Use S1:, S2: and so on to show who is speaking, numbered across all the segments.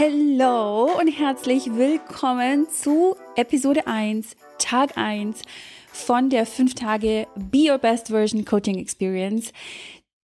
S1: Hallo und herzlich willkommen zu Episode 1, Tag 1 von der 5 Tage Be Your Best Version Coaching Experience,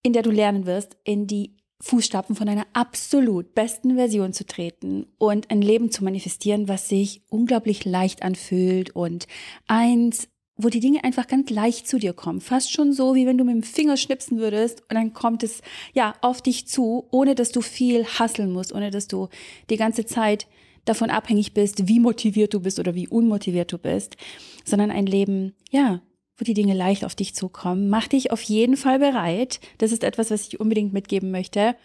S1: in der du lernen wirst, in die Fußstapfen von einer absolut besten Version zu treten und ein Leben zu manifestieren, was sich unglaublich leicht anfühlt und eins, wo die Dinge einfach ganz leicht zu dir kommen. Fast schon so, wie wenn du mit dem Finger schnipsen würdest und dann kommt es ja auf dich zu, ohne dass du viel hasseln musst, ohne dass du die ganze Zeit davon abhängig bist, wie motiviert du bist oder wie unmotiviert du bist, sondern ein Leben, ja, wo die Dinge leicht auf dich zukommen. Mach dich auf jeden Fall bereit. Das ist etwas, was ich unbedingt mitgeben möchte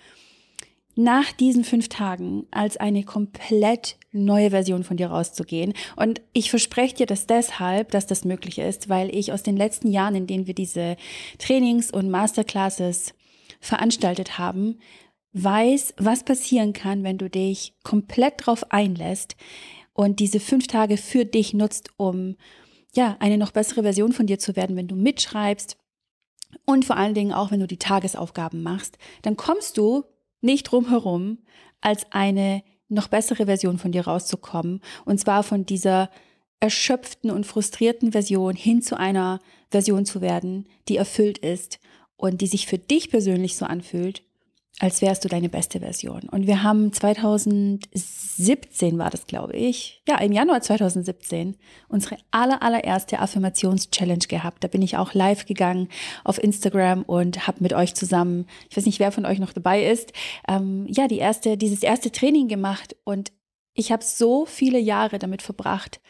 S1: nach diesen fünf Tagen als eine komplett neue Version von dir rauszugehen. Und ich verspreche dir das deshalb, dass das möglich ist, weil ich aus den letzten Jahren, in denen wir diese Trainings und Masterclasses veranstaltet haben, weiß, was passieren kann, wenn du dich komplett drauf einlässt und diese fünf Tage für dich nutzt, um ja, eine noch bessere Version von dir zu werden, wenn du mitschreibst und vor allen Dingen auch, wenn du die Tagesaufgaben machst, dann kommst du nicht drumherum, als eine noch bessere Version von dir rauszukommen. Und zwar von dieser erschöpften und frustrierten Version hin zu einer Version zu werden, die erfüllt ist und die sich für dich persönlich so anfühlt, als wärst du deine beste Version. Und wir haben 2017 war das, glaube ich, ja, im Januar 2017 unsere aller, allererste Affirmations-Challenge gehabt. Da bin ich auch live gegangen auf Instagram und habe mit euch zusammen, ich weiß nicht, wer von euch noch dabei ist, ähm, ja, die erste, dieses erste Training gemacht und ich habe so viele Jahre damit verbracht,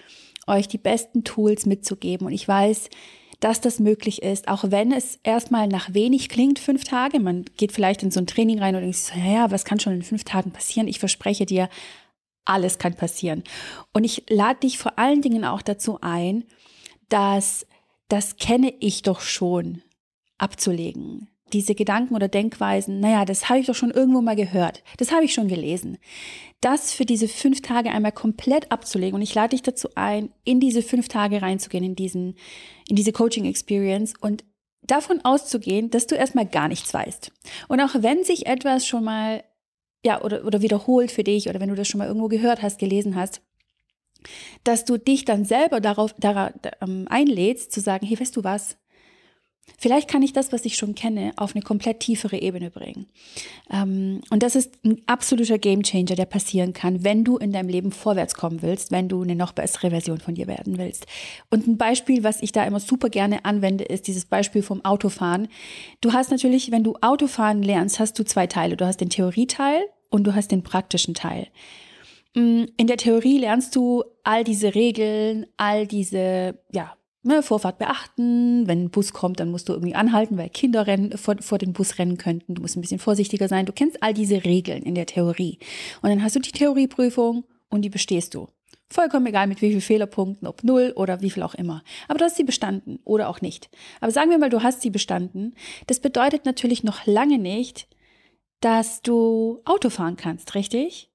S1: euch die besten Tools mitzugeben. Und ich weiß, dass das möglich ist, auch wenn es erstmal nach wenig klingt, fünf Tage. Man geht vielleicht in so ein Training rein und denkt, ja, was kann schon in fünf Tagen passieren? Ich verspreche dir, alles kann passieren. Und ich lade dich vor allen Dingen auch dazu ein, dass das kenne ich doch schon abzulegen diese Gedanken oder Denkweisen, naja, das habe ich doch schon irgendwo mal gehört, das habe ich schon gelesen. Das für diese fünf Tage einmal komplett abzulegen und ich lade dich dazu ein, in diese fünf Tage reinzugehen, in diesen, in diese Coaching Experience und davon auszugehen, dass du erstmal gar nichts weißt. Und auch wenn sich etwas schon mal, ja, oder, oder wiederholt für dich oder wenn du das schon mal irgendwo gehört hast, gelesen hast, dass du dich dann selber darauf, darauf ähm, einlädst, zu sagen, hey, weißt du was? Vielleicht kann ich das, was ich schon kenne, auf eine komplett tiefere Ebene bringen. Ähm, und das ist ein absoluter Gamechanger, der passieren kann, wenn du in deinem Leben vorwärts kommen willst, wenn du eine noch bessere Version von dir werden willst. Und ein Beispiel, was ich da immer super gerne anwende, ist dieses Beispiel vom Autofahren. Du hast natürlich, wenn du Autofahren lernst, hast du zwei Teile. Du hast den Theorieteil und du hast den praktischen Teil. Mm, in der Theorie lernst du all diese Regeln, all diese, ja, ne, Vorfahrt beachten. Wenn ein Bus kommt, dann musst du irgendwie anhalten, weil Kinder rennen, vor, vor den Bus rennen könnten. Du musst ein bisschen vorsichtiger sein. Du kennst all diese Regeln in der Theorie. Und dann hast du die Theorieprüfung und die bestehst du. Vollkommen egal mit wie viel Fehlerpunkten, ob null oder wie viel auch immer. Aber du hast sie bestanden oder auch nicht. Aber sagen wir mal, du hast sie bestanden. Das bedeutet natürlich noch lange nicht, dass du Auto fahren kannst, richtig?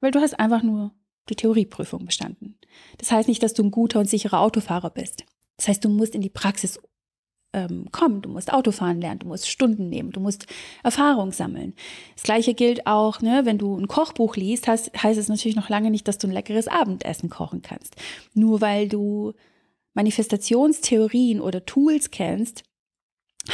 S1: Weil du hast einfach nur die Theorieprüfung bestanden. Das heißt nicht, dass du ein guter und sicherer Autofahrer bist. Das heißt, du musst in die Praxis ähm, kommen, du musst Autofahren lernen, du musst Stunden nehmen, du musst Erfahrung sammeln. Das gleiche gilt auch, ne, wenn du ein Kochbuch liest, heißt, heißt es natürlich noch lange nicht, dass du ein leckeres Abendessen kochen kannst. Nur weil du Manifestationstheorien oder Tools kennst,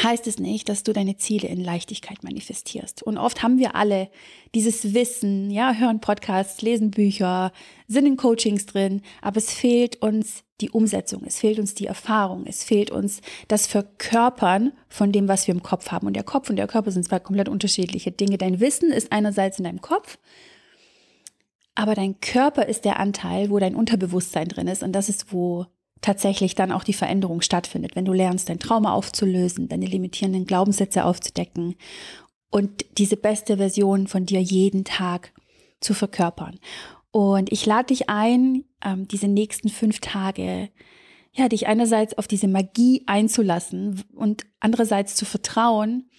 S1: heißt es nicht, dass du deine Ziele in Leichtigkeit manifestierst. Und oft haben wir alle dieses Wissen, ja, hören Podcasts, lesen Bücher, sind in Coachings drin, aber es fehlt uns die Umsetzung, es fehlt uns die Erfahrung, es fehlt uns das Verkörpern von dem, was wir im Kopf haben. Und der Kopf und der Körper sind zwei komplett unterschiedliche Dinge. Dein Wissen ist einerseits in deinem Kopf, aber dein Körper ist der Anteil, wo dein Unterbewusstsein drin ist. Und das ist, wo tatsächlich dann auch die Veränderung stattfindet, wenn du lernst, dein Trauma aufzulösen, deine limitierenden Glaubenssätze aufzudecken und diese beste Version von dir jeden Tag zu verkörpern. Und ich lade dich ein, ähm, diese nächsten fünf Tage, ja, dich einerseits auf diese Magie einzulassen und andererseits zu vertrauen,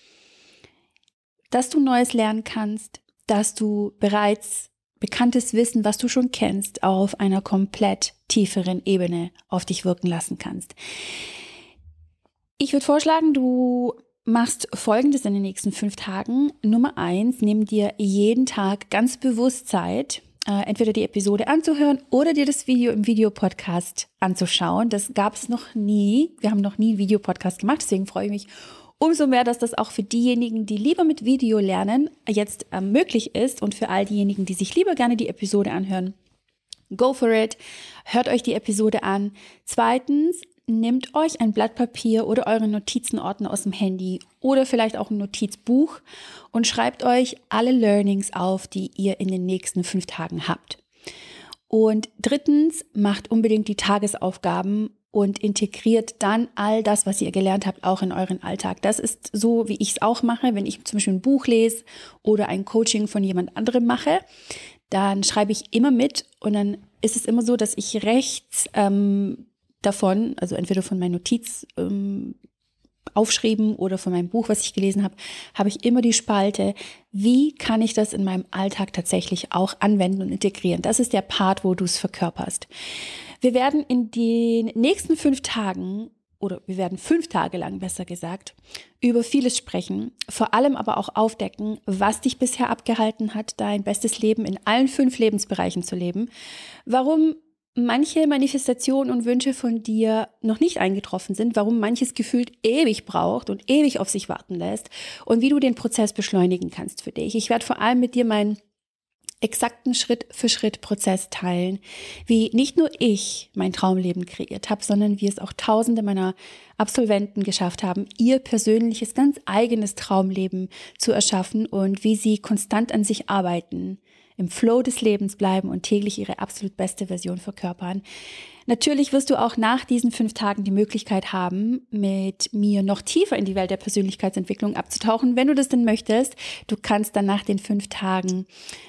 S1: dass du Neues lernen kannst, dass du bereits bekanntes Wissen, was du schon kennst, auf einer komplett tieferen Ebene auf dich wirken lassen kannst. Ich würde vorschlagen, du machst Folgendes in den nächsten fünf Tagen. Nummer eins, nimm dir jeden Tag ganz bewusst Zeit, äh, entweder die Episode anzuhören oder dir das Video im Videopodcast anzuschauen. Das gab es noch nie. Wir haben noch nie einen Videopodcast gemacht, deswegen freue ich mich umso mehr, dass das auch für diejenigen, die lieber mit Video lernen, jetzt äh, möglich ist und für all diejenigen, die sich lieber gerne die Episode anhören. Go for it. Hört euch die Episode an. Zweitens, nehmt euch ein Blatt Papier oder eure Notizenordner aus dem Handy oder vielleicht auch ein Notizbuch und schreibt euch alle Learnings auf, die ihr in den nächsten fünf Tagen habt. Und drittens, macht unbedingt die Tagesaufgaben und integriert dann all das, was ihr gelernt habt, auch in euren Alltag. Das ist so, wie ich es auch mache, wenn ich zum Beispiel ein Buch lese oder ein Coaching von jemand anderem mache, dann schreibe ich immer mit und dann ist es immer so, dass ich rechts ähm, davon, also entweder von meinen Notiz ähm, aufschrieben oder von meinem Buch, was ich gelesen habe, habe ich immer die Spalte, wie kann ich das in meinem Alltag tatsächlich auch anwenden und integrieren. Das ist der Part, wo du es verkörperst. Wir werden in den nächsten fünf Tagen oder wir werden fünf Tage lang, besser gesagt, über vieles sprechen, vor allem aber auch aufdecken, was dich bisher abgehalten hat, dein bestes Leben in allen fünf Lebensbereichen zu leben, warum manche Manifestationen und Wünsche von dir noch nicht eingetroffen sind, warum manches gefühlt ewig braucht und ewig auf sich warten lässt und wie du den Prozess beschleunigen kannst für dich. Ich werde vor allem mit dir meinen exakten Schritt für Schritt Prozess teilen, wie nicht nur ich mein Traumleben kreiert habe, sondern wie es auch tausende meiner Absolventen geschafft haben, ihr persönliches, ganz eigenes Traumleben zu erschaffen und wie sie konstant an sich arbeiten, im Flow des Lebens bleiben und täglich ihre absolut beste Version verkörpern. Natürlich wirst du auch nach diesen fünf Tagen die Möglichkeit haben, mit mir noch tiefer in die Welt der Persönlichkeitsentwicklung abzutauchen, wenn du das denn möchtest. Du kannst dann nach den fünf Tagen,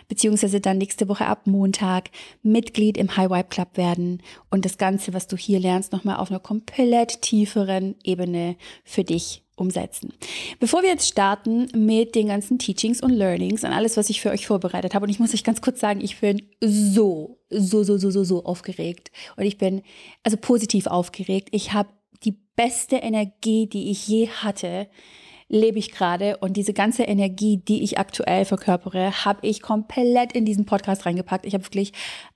S1: beziehungsweise dann nächste Woche ab Montag, Mitglied im High Vibe Club werden und das Ganze, was du hier lernst, nochmal auf einer komplett tieferen Ebene für dich umsetzen. Bevor wir jetzt starten mit den ganzen Teachings und Learnings und alles, was ich für euch vorbereitet habe, und ich muss euch ganz kurz sagen, ich bin so, so, so, so, so, so aufgeregt. Und ich bin also positiv aufgeregt. Ich habe die beste Energie, die ich je hatte lebe ich gerade und diese ganze Energie, die ich aktuell verkörpere, habe ich komplett in diesen Podcast reingepackt. Ich habe wirklich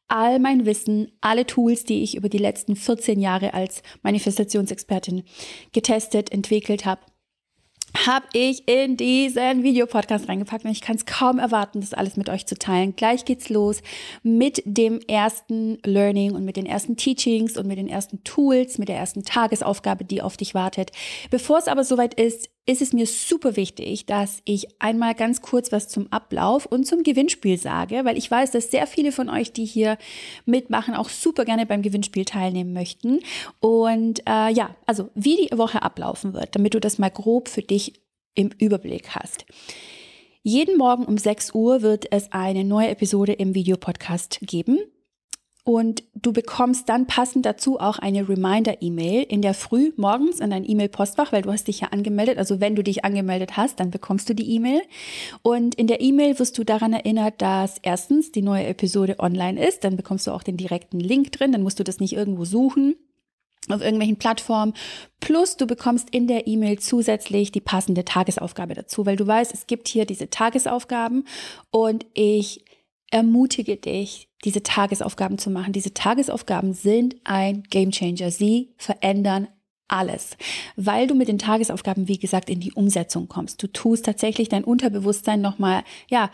S1: all mein Wissen, alle Tools, die ich über die letzten 14 Jahre als Manifestationsexpertin getestet, entwickelt habe, habe ich in diesen Videopodcast reingepackt und ich kann es kaum erwarten, das alles mit euch zu teilen. Gleich geht's los mit dem ersten Learning und mit den ersten Teachings und mit den ersten Tools, mit der ersten Tagesaufgabe, die auf dich wartet. Bevor es aber soweit ist, ist es mir super wichtig, dass ich einmal ganz kurz was zum Ablauf und zum Gewinnspiel sage, weil ich weiß, dass sehr viele von euch, die hier mitmachen, auch super gerne beim Gewinnspiel teilnehmen möchten. Und äh, ja, also wie die Woche ablaufen wird, damit du das mal grob für dich im Überblick hast. Jeden Morgen um 6 Uhr wird es eine neue Episode im Videopodcast geben. Und du bekommst dann passend dazu auch eine Reminder-E-Mail in der Früh morgens in dein E-Mail-Postfach, weil du hast dich ja angemeldet. Also wenn du dich angemeldet hast, dann bekommst du die E-Mail. Und in der E-Mail wirst du daran erinnert, dass erstens die neue Episode online ist. Dann bekommst du auch den direkten Link drin. Dann musst du das nicht irgendwo suchen auf irgendwelchen Plattformen. Plus du bekommst in der E-Mail zusätzlich die passende Tagesaufgabe dazu, weil du weißt, es gibt hier diese Tagesaufgaben und ich ermutige dich, diese Tagesaufgaben zu machen. Diese Tagesaufgaben sind ein Gamechanger. Sie verändern alles, weil du mit den Tagesaufgaben, wie gesagt, in die Umsetzung kommst. Du tust tatsächlich dein Unterbewusstsein nochmal, ja,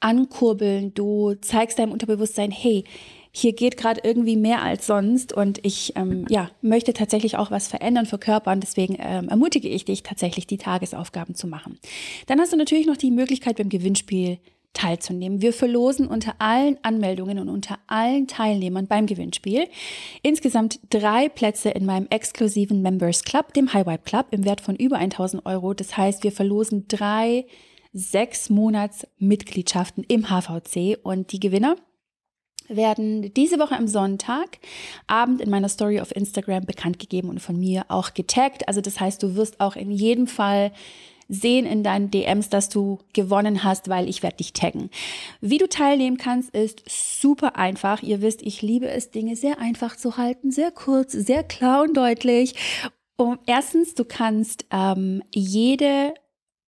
S1: ankurbeln. Du zeigst deinem Unterbewusstsein, hey, hier geht gerade irgendwie mehr als sonst und ich ähm, ja, möchte tatsächlich auch was verändern für Körper und deswegen ähm, ermutige ich dich tatsächlich, die Tagesaufgaben zu machen. Dann hast du natürlich noch die Möglichkeit beim Gewinnspiel teilzunehmen. Wir verlosen unter allen Anmeldungen und unter allen Teilnehmern beim Gewinnspiel insgesamt drei Plätze in meinem exklusiven Members Club, dem High Vibe Club, im Wert von über 1000 Euro. Das heißt, wir verlosen drei sechs Monats Mitgliedschaften im HVC und die Gewinner werden diese Woche am Sonntag Abend in meiner Story auf Instagram bekannt gegeben und von mir auch getaggt. Also das heißt, du wirst auch in jedem Fall sehen in deinen DMs, dass du gewonnen hast, weil ich werde dich taggen. Wie du teilnehmen kannst, ist super einfach. Ihr wisst, ich liebe es, Dinge sehr einfach zu halten, sehr kurz, sehr klar und deutlich. Um, erstens, du kannst ähm, jede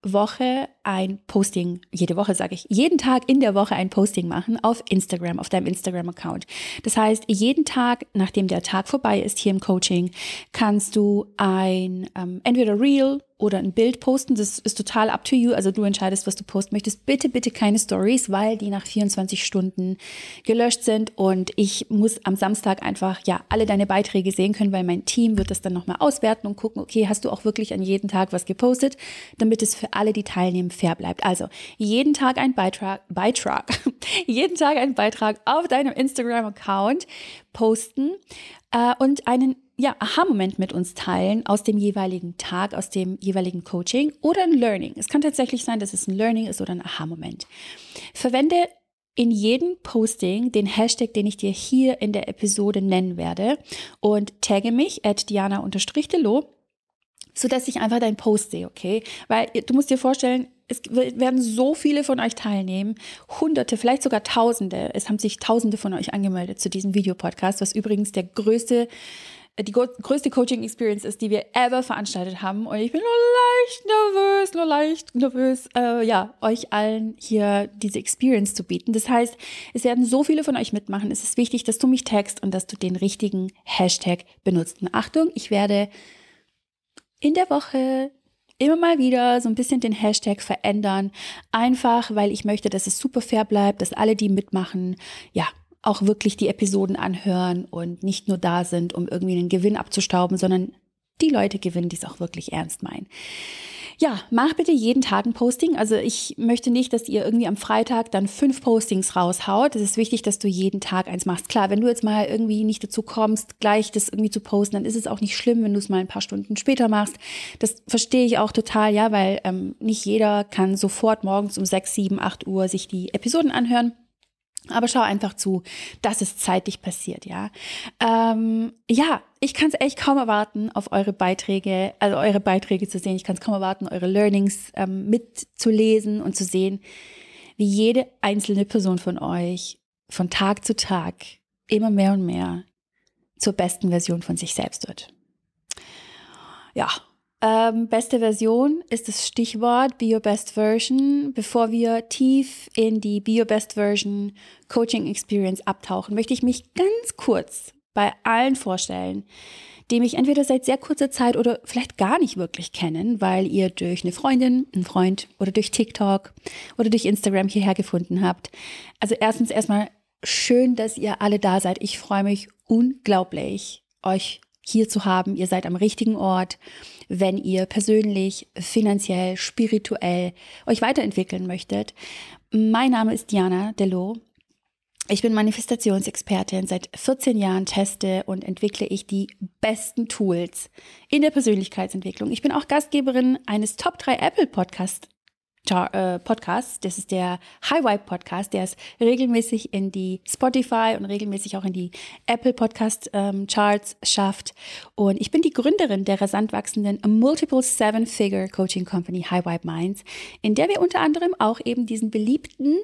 S1: Woche ein Posting, jede Woche sage ich, jeden Tag in der Woche ein Posting machen auf Instagram, auf deinem Instagram-Account. Das heißt, jeden Tag, nachdem der Tag vorbei ist hier im Coaching, kannst du ein ähm, entweder Reel oder ein Bild posten. Das ist total up to you. Also du entscheidest, was du posten möchtest. Bitte, bitte keine Stories, weil die nach 24 Stunden gelöscht sind und ich muss am Samstag einfach ja alle deine Beiträge sehen können, weil mein Team wird das dann nochmal auswerten und gucken, okay, hast du auch wirklich an jedem Tag was gepostet, damit es für alle, die teilnehmen, fair bleibt. Also jeden Tag ein Beitrag, Beitrag, jeden Tag ein Beitrag auf deinem Instagram-Account posten äh, und einen ja, Aha-Moment mit uns teilen aus dem jeweiligen Tag, aus dem jeweiligen Coaching oder ein Learning. Es kann tatsächlich sein, dass es ein Learning ist oder ein Aha-Moment. Verwende in jedem Posting den Hashtag, den ich dir hier in der Episode nennen werde und tagge mich at diana-delo, sodass ich einfach deinen Post sehe, okay? Weil du musst dir vorstellen, es werden so viele von euch teilnehmen, hunderte, vielleicht sogar tausende. Es haben sich tausende von euch angemeldet zu diesem Videopodcast, was übrigens der größte die größte Coaching-Experience ist, die wir ever veranstaltet haben. Und ich bin nur leicht nervös, nur leicht nervös, äh, ja, euch allen hier diese Experience zu bieten. Das heißt, es werden so viele von euch mitmachen. Es ist wichtig, dass du mich text und dass du den richtigen Hashtag benutzt. Und Achtung, ich werde in der Woche immer mal wieder so ein bisschen den Hashtag verändern. Einfach, weil ich möchte, dass es super fair bleibt, dass alle, die mitmachen, ja, auch wirklich die Episoden anhören und nicht nur da sind, um irgendwie einen Gewinn abzustauben, sondern die Leute gewinnen, die es auch wirklich ernst meinen. Ja, mach bitte jeden Tag ein Posting. Also ich möchte nicht, dass ihr irgendwie am Freitag dann fünf Postings raushaut. Es ist wichtig, dass du jeden Tag eins machst. Klar, wenn du jetzt mal irgendwie nicht dazu kommst, gleich das irgendwie zu posten, dann ist es auch nicht schlimm, wenn du es mal ein paar Stunden später machst. Das verstehe ich auch total, ja, weil ähm, nicht jeder kann sofort morgens um sechs, sieben, acht Uhr sich die Episoden anhören. Aber schau einfach zu, dass es zeitlich passiert, ja. Ähm, ja, ich kann es echt kaum erwarten, auf eure Beiträge, also eure Beiträge zu sehen. Ich kann es kaum erwarten, eure Learnings ähm, mitzulesen und zu sehen, wie jede einzelne Person von euch von Tag zu Tag immer mehr und mehr zur besten Version von sich selbst wird. Ja, ähm, beste Version ist das Stichwort Be Your Best Version. Bevor wir tief in die Be Your Best Version Coaching Experience abtauchen, möchte ich mich ganz kurz bei allen vorstellen, die mich entweder seit sehr kurzer Zeit oder vielleicht gar nicht wirklich kennen, weil ihr durch eine Freundin, einen Freund oder durch TikTok oder durch Instagram hierher gefunden habt. Also erstens erstmal schön, dass ihr alle da seid. Ich freue mich unglaublich, euch hier zu haben. Ihr seid am richtigen Ort, wenn ihr persönlich, finanziell, spirituell euch weiterentwickeln möchtet. Mein Name ist Diana Dello. Ich bin Manifestationsexpertin. Seit 14 Jahren teste und entwickle ich die besten Tools in der Persönlichkeitsentwicklung. Ich bin auch Gastgeberin eines Top 3 Apple äh, Podcast. Das ist der High Vibe Podcast. Der ist regelmäßig in die Spotify und regelmäßig auch in die Apple Podcast ähm, Charts schafft. Und ich bin die Gründerin der rasant wachsenden Multiple Seven Figure Coaching Company High Vibe Minds, in der wir unter anderem auch eben diesen beliebten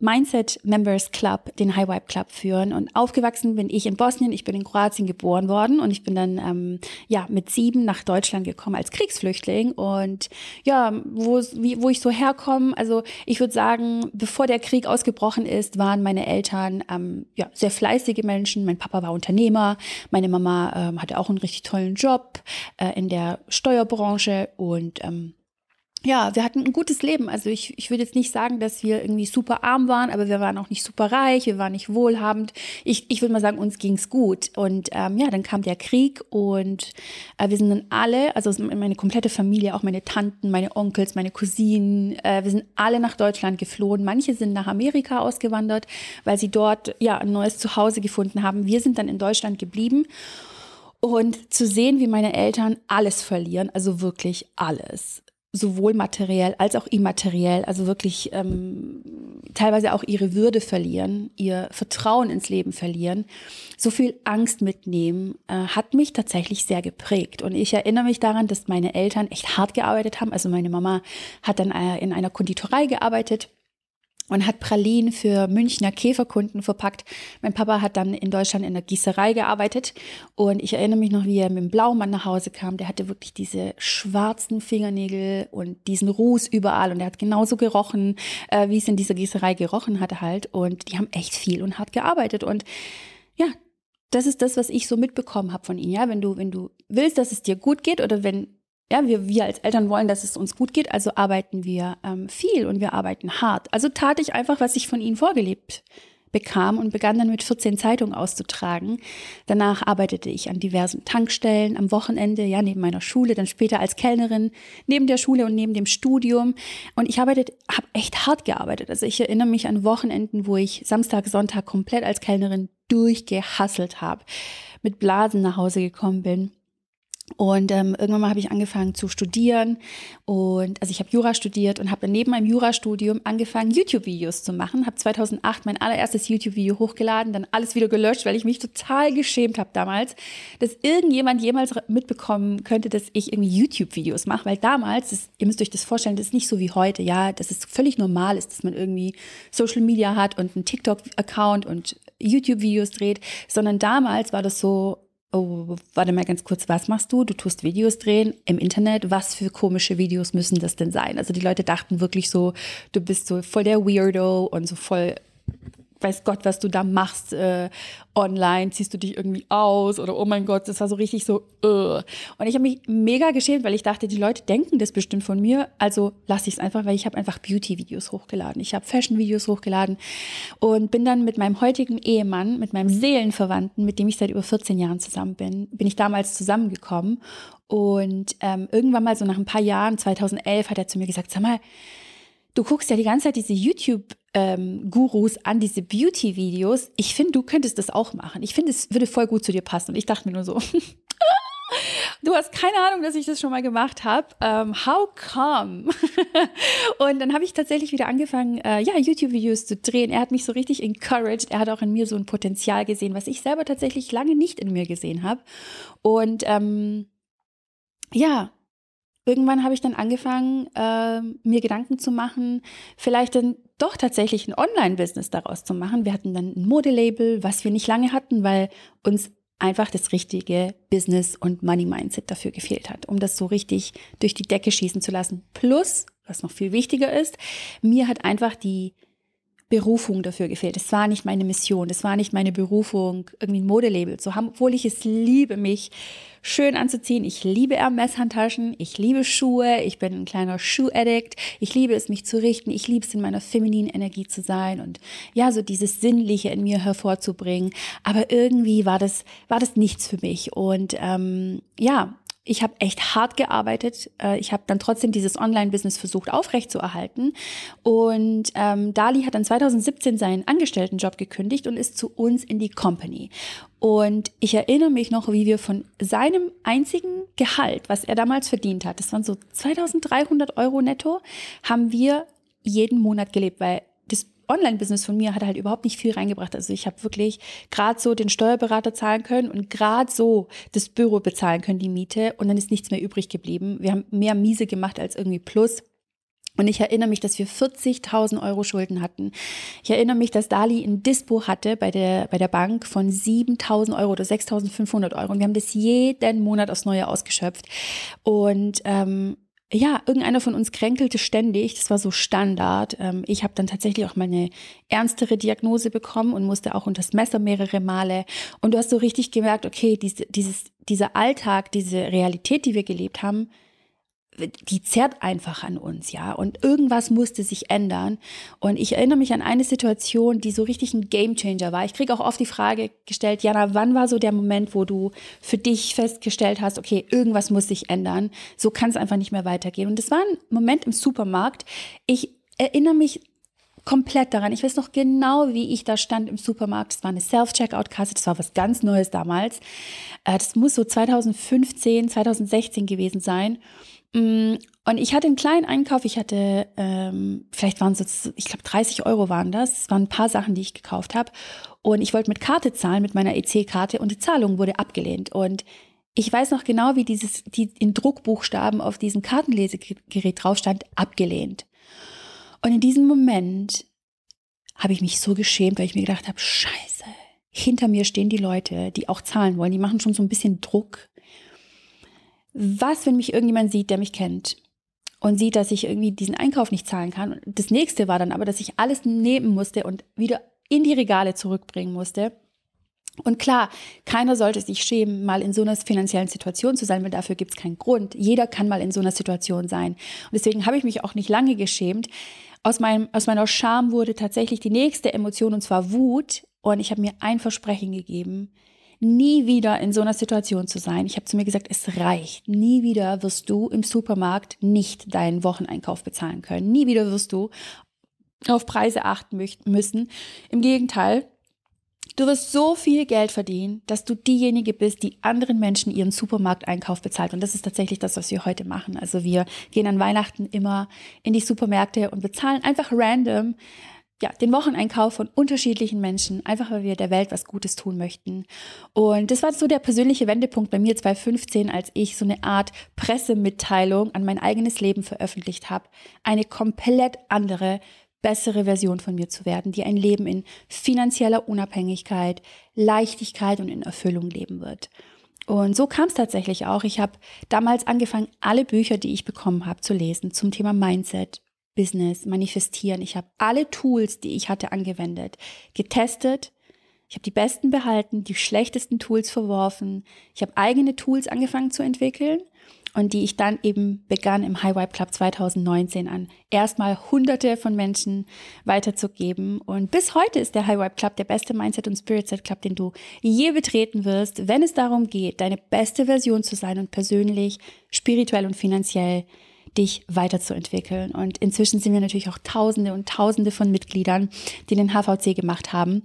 S1: Mindset Members Club, den High Vibe Club führen. Und aufgewachsen bin ich in Bosnien. Ich bin in Kroatien geboren worden und ich bin dann ähm, ja mit sieben nach Deutschland gekommen als Kriegsflüchtling. Und ja, wo, wie, wo ich so herkomme, also ich würde sagen, bevor der Krieg ausgebrochen ist, waren meine Eltern ähm, ja sehr fleißige Menschen. Mein Papa war Unternehmer, meine Mama ähm, hatte auch einen richtig tollen Job äh, in der Steuerbranche und ähm, ja, wir hatten ein gutes Leben. Also ich, ich würde jetzt nicht sagen, dass wir irgendwie super arm waren, aber wir waren auch nicht super reich, wir waren nicht wohlhabend. Ich, ich würde mal sagen, uns ging's gut. Und ähm, ja, dann kam der Krieg und äh, wir sind dann alle, also meine komplette Familie, auch meine Tanten, meine Onkels, meine Cousinen, äh, wir sind alle nach Deutschland geflohen. Manche sind nach Amerika ausgewandert, weil sie dort ja ein neues Zuhause gefunden haben. Wir sind dann in Deutschland geblieben. Und zu sehen, wie meine Eltern alles verlieren, also wirklich alles sowohl materiell als auch immateriell, also wirklich ähm, teilweise auch ihre Würde verlieren, ihr Vertrauen ins Leben verlieren, so viel Angst mitnehmen, äh, hat mich tatsächlich sehr geprägt. Und ich erinnere mich daran, dass meine Eltern echt hart gearbeitet haben. Also meine Mama hat dann äh, in einer Konditorei gearbeitet und hat Pralinen für Münchner Käferkunden verpackt. Mein Papa hat dann in Deutschland in der Gießerei gearbeitet und ich erinnere mich noch, wie er mit dem Blaumann nach Hause kam. Der hatte wirklich diese schwarzen Fingernägel und diesen Ruß überall und er hat genauso gerochen, äh, wie es in dieser Gießerei gerochen hatte halt und die haben echt viel und hart gearbeitet und ja, das ist das, was ich so mitbekommen habe von ihnen. Ja, wenn du, wenn du willst, dass es dir gut geht oder wenn ja, wir, wir als Eltern wollen, dass es uns gut geht, also arbeiten wir ähm, viel und wir arbeiten hart. Also tat ich einfach, was ich von ihnen vorgelebt bekam und begann dann mit 14 Zeitungen auszutragen. Danach arbeitete ich an diversen Tankstellen am Wochenende, ja, neben meiner Schule, dann später als Kellnerin, neben der Schule und neben dem Studium. Und ich habe echt hart gearbeitet. Also ich erinnere mich an Wochenenden, wo ich Samstag, Sonntag komplett als Kellnerin durchgehasselt habe, mit Blasen nach Hause gekommen bin und ähm, irgendwann mal habe ich angefangen zu studieren und also ich habe Jura studiert und habe neben meinem Jurastudium angefangen YouTube-Videos zu machen. Habe 2008 mein allererstes YouTube-Video hochgeladen, dann alles wieder gelöscht, weil ich mich total geschämt habe damals, dass irgendjemand jemals mitbekommen könnte, dass ich irgendwie YouTube-Videos mache, weil damals, das, ihr müsst euch das vorstellen, das ist nicht so wie heute, ja, dass es völlig normal ist, dass man irgendwie Social Media hat und einen TikTok-Account und YouTube-Videos dreht, sondern damals war das so Oh, warte mal ganz kurz, was machst du? Du tust Videos drehen im Internet. Was für komische Videos müssen das denn sein? Also die Leute dachten wirklich so, du bist so voll der Weirdo und so voll weiß Gott, was du da machst äh, online, ziehst du dich irgendwie aus oder oh mein Gott, das war so richtig so. Uh. Und ich habe mich mega geschämt, weil ich dachte, die Leute denken das bestimmt von mir, also lasse ich es einfach, weil ich habe einfach Beauty-Videos hochgeladen, ich habe Fashion-Videos hochgeladen und bin dann mit meinem heutigen Ehemann, mit meinem Seelenverwandten, mit dem ich seit über 14 Jahren zusammen bin, bin ich damals zusammengekommen und ähm, irgendwann mal so nach ein paar Jahren, 2011, hat er zu mir gesagt, sag mal, du guckst ja die ganze Zeit diese YouTube ähm, Gurus an diese Beauty-Videos. Ich finde, du könntest das auch machen. Ich finde, es würde voll gut zu dir passen. Und ich dachte mir nur so, du hast keine Ahnung, dass ich das schon mal gemacht habe. Ähm, how come? und dann habe ich tatsächlich wieder angefangen, äh, ja, YouTube-Videos zu drehen. Er hat mich so richtig encouraged. Er hat auch in mir so ein Potenzial gesehen, was ich selber tatsächlich lange nicht in mir gesehen habe. Und ähm, ja, irgendwann habe ich dann angefangen, äh, mir Gedanken zu machen, vielleicht dann doch tatsächlich ein Online-Business daraus zu machen. Wir hatten dann ein Modelabel, was wir nicht lange hatten, weil uns einfach das richtige Business- und Money-Mindset dafür gefehlt hat, um das so richtig durch die Decke schießen zu lassen. Plus, was noch viel wichtiger ist, mir hat einfach die Berufung dafür gefehlt. Es war nicht meine Mission, es war nicht meine Berufung, irgendwie ein Modelabel zu haben, obwohl ich es liebe, mich schön anzuziehen. Ich liebe Hermes-Handtaschen, ich liebe Schuhe, ich bin ein kleiner Schuh-Addict, ich liebe es, mich zu richten, ich liebe es, in meiner femininen Energie zu sein und ja, so dieses Sinnliche in mir hervorzubringen. Aber irgendwie war das, war das nichts für mich. Und ähm, ja, ich habe echt hart gearbeitet. Äh, ich habe dann trotzdem dieses Online-Business versucht aufrechtzuerhalten. Und ähm, Dali hat dann 2017 seinen Angestelltenjob gekündigt und ist zu uns in die Company. Und ich erinnere mich noch, wie wir von seinem einzigen Gehalt, was er damals verdient hat, das waren so 2300 Euro netto, haben wir jeden Monat gelebt, weil Online-Business von mir hat halt überhaupt nicht viel reingebracht. Also ich habe wirklich gerade so den Steuerberater zahlen können und gerade so das Büro bezahlen können, die Miete. Und dann ist nichts mehr übrig geblieben. Wir haben mehr Miese gemacht als irgendwie Plus. Und ich erinnere mich, dass wir 40.000 Euro Schulden hatten. Ich erinnere mich, dass Dali ein Dispo hatte bei der, bei der Bank von 7.000 Euro oder 6.500 Euro. Und wir haben das jeden Monat aufs Neue ausgeschöpft. Und ähm, ja, irgendeiner von uns kränkelte ständig. Das war so Standard. Ähm, ich habe dann tatsächlich auch mal eine ernstere Diagnose bekommen und musste auch unter das Messer mehrere Male. Und du hast so richtig gemerkt, okay, diese, dieses, dieser Alltag, diese Realität, die wir gelebt haben, die zerrt einfach an uns, ja. Und irgendwas musste sich ändern. Und ich erinnere mich an eine Situation, die so richtig ein Gamechanger war. Ich kriege auch oft die Frage gestellt, Jana, wann war so der Moment, wo du für dich festgestellt hast, okay, irgendwas muss sich ändern. So kann es einfach nicht mehr weitergehen. Und das war ein Moment im Supermarkt. Ich erinnere mich komplett daran. Ich weiß noch genau, wie ich da stand im Supermarkt. Das war eine Self-Checkout-Kasse. Das war was ganz Neues damals. Äh, das muss so 2015, 2016 gewesen sein. Mm, und ich hatte einen kleinen Einkauf. Ich hatte, ähm, vielleicht waren es, ich glaube, 30 Euro waren das. Es waren ein paar Sachen, die ich gekauft habe. Und ich wollte mit Karte zahlen, mit meiner EC-Karte. Und die Zahlung wurde abgelehnt. Und ich weiß noch genau, wie dieses, die in Druckbuchstaben auf diesem Kartenlesegerät drauf stand, abgelehnt. Und in diesem Moment habe ich mich so geschämt, weil ich mir gedacht habe, scheiße, hinter mir stehen die Leute, die auch zahlen wollen, die machen schon so ein bisschen Druck. Was, wenn mich irgendjemand sieht, der mich kennt und sieht, dass ich irgendwie diesen Einkauf nicht zahlen kann? Das nächste war dann aber, dass ich alles nehmen musste und wieder in die Regale zurückbringen musste. Und klar, keiner sollte sich schämen, mal in so einer finanziellen Situation zu sein, weil dafür gibt es keinen Grund. Jeder kann mal in so einer Situation sein. Und deswegen habe ich mich auch nicht lange geschämt. Aus, meinem, aus meiner Scham wurde tatsächlich die nächste Emotion, und zwar Wut. Und ich habe mir ein Versprechen gegeben, nie wieder in so einer Situation zu sein. Ich habe zu mir gesagt, es reicht. Nie wieder wirst du im Supermarkt nicht deinen Wocheneinkauf bezahlen können. Nie wieder wirst du auf Preise achten müssen. Im Gegenteil, Du wirst so viel Geld verdienen, dass du diejenige bist, die anderen Menschen ihren Supermarkteinkauf bezahlt. Und das ist tatsächlich das, was wir heute machen. Also wir gehen an Weihnachten immer in die Supermärkte und bezahlen einfach random ja, den Wocheneinkauf von unterschiedlichen Menschen, einfach weil wir der Welt was Gutes tun möchten. Und das war so der persönliche Wendepunkt bei mir 2015, als ich so eine Art Pressemitteilung an mein eigenes Leben veröffentlicht habe. Eine komplett andere bessere Version von mir zu werden, die ein Leben in finanzieller Unabhängigkeit, Leichtigkeit und in Erfüllung leben wird. Und so kam es tatsächlich auch. Ich habe damals angefangen, alle Bücher, die ich bekommen habe, zu lesen zum Thema Mindset, Business, Manifestieren. Ich habe alle Tools, die ich hatte, angewendet, getestet. Ich habe die besten behalten, die schlechtesten Tools verworfen. Ich habe eigene Tools angefangen zu entwickeln und die ich dann eben begann im High Vibe Club 2019 an erstmal hunderte von Menschen weiterzugeben und bis heute ist der High Vibe Club der beste Mindset und Spirit Set Club, den du je betreten wirst, wenn es darum geht, deine beste Version zu sein und persönlich, spirituell und finanziell dich weiterzuentwickeln. Und inzwischen sind wir natürlich auch Tausende und Tausende von Mitgliedern, die den HVC gemacht haben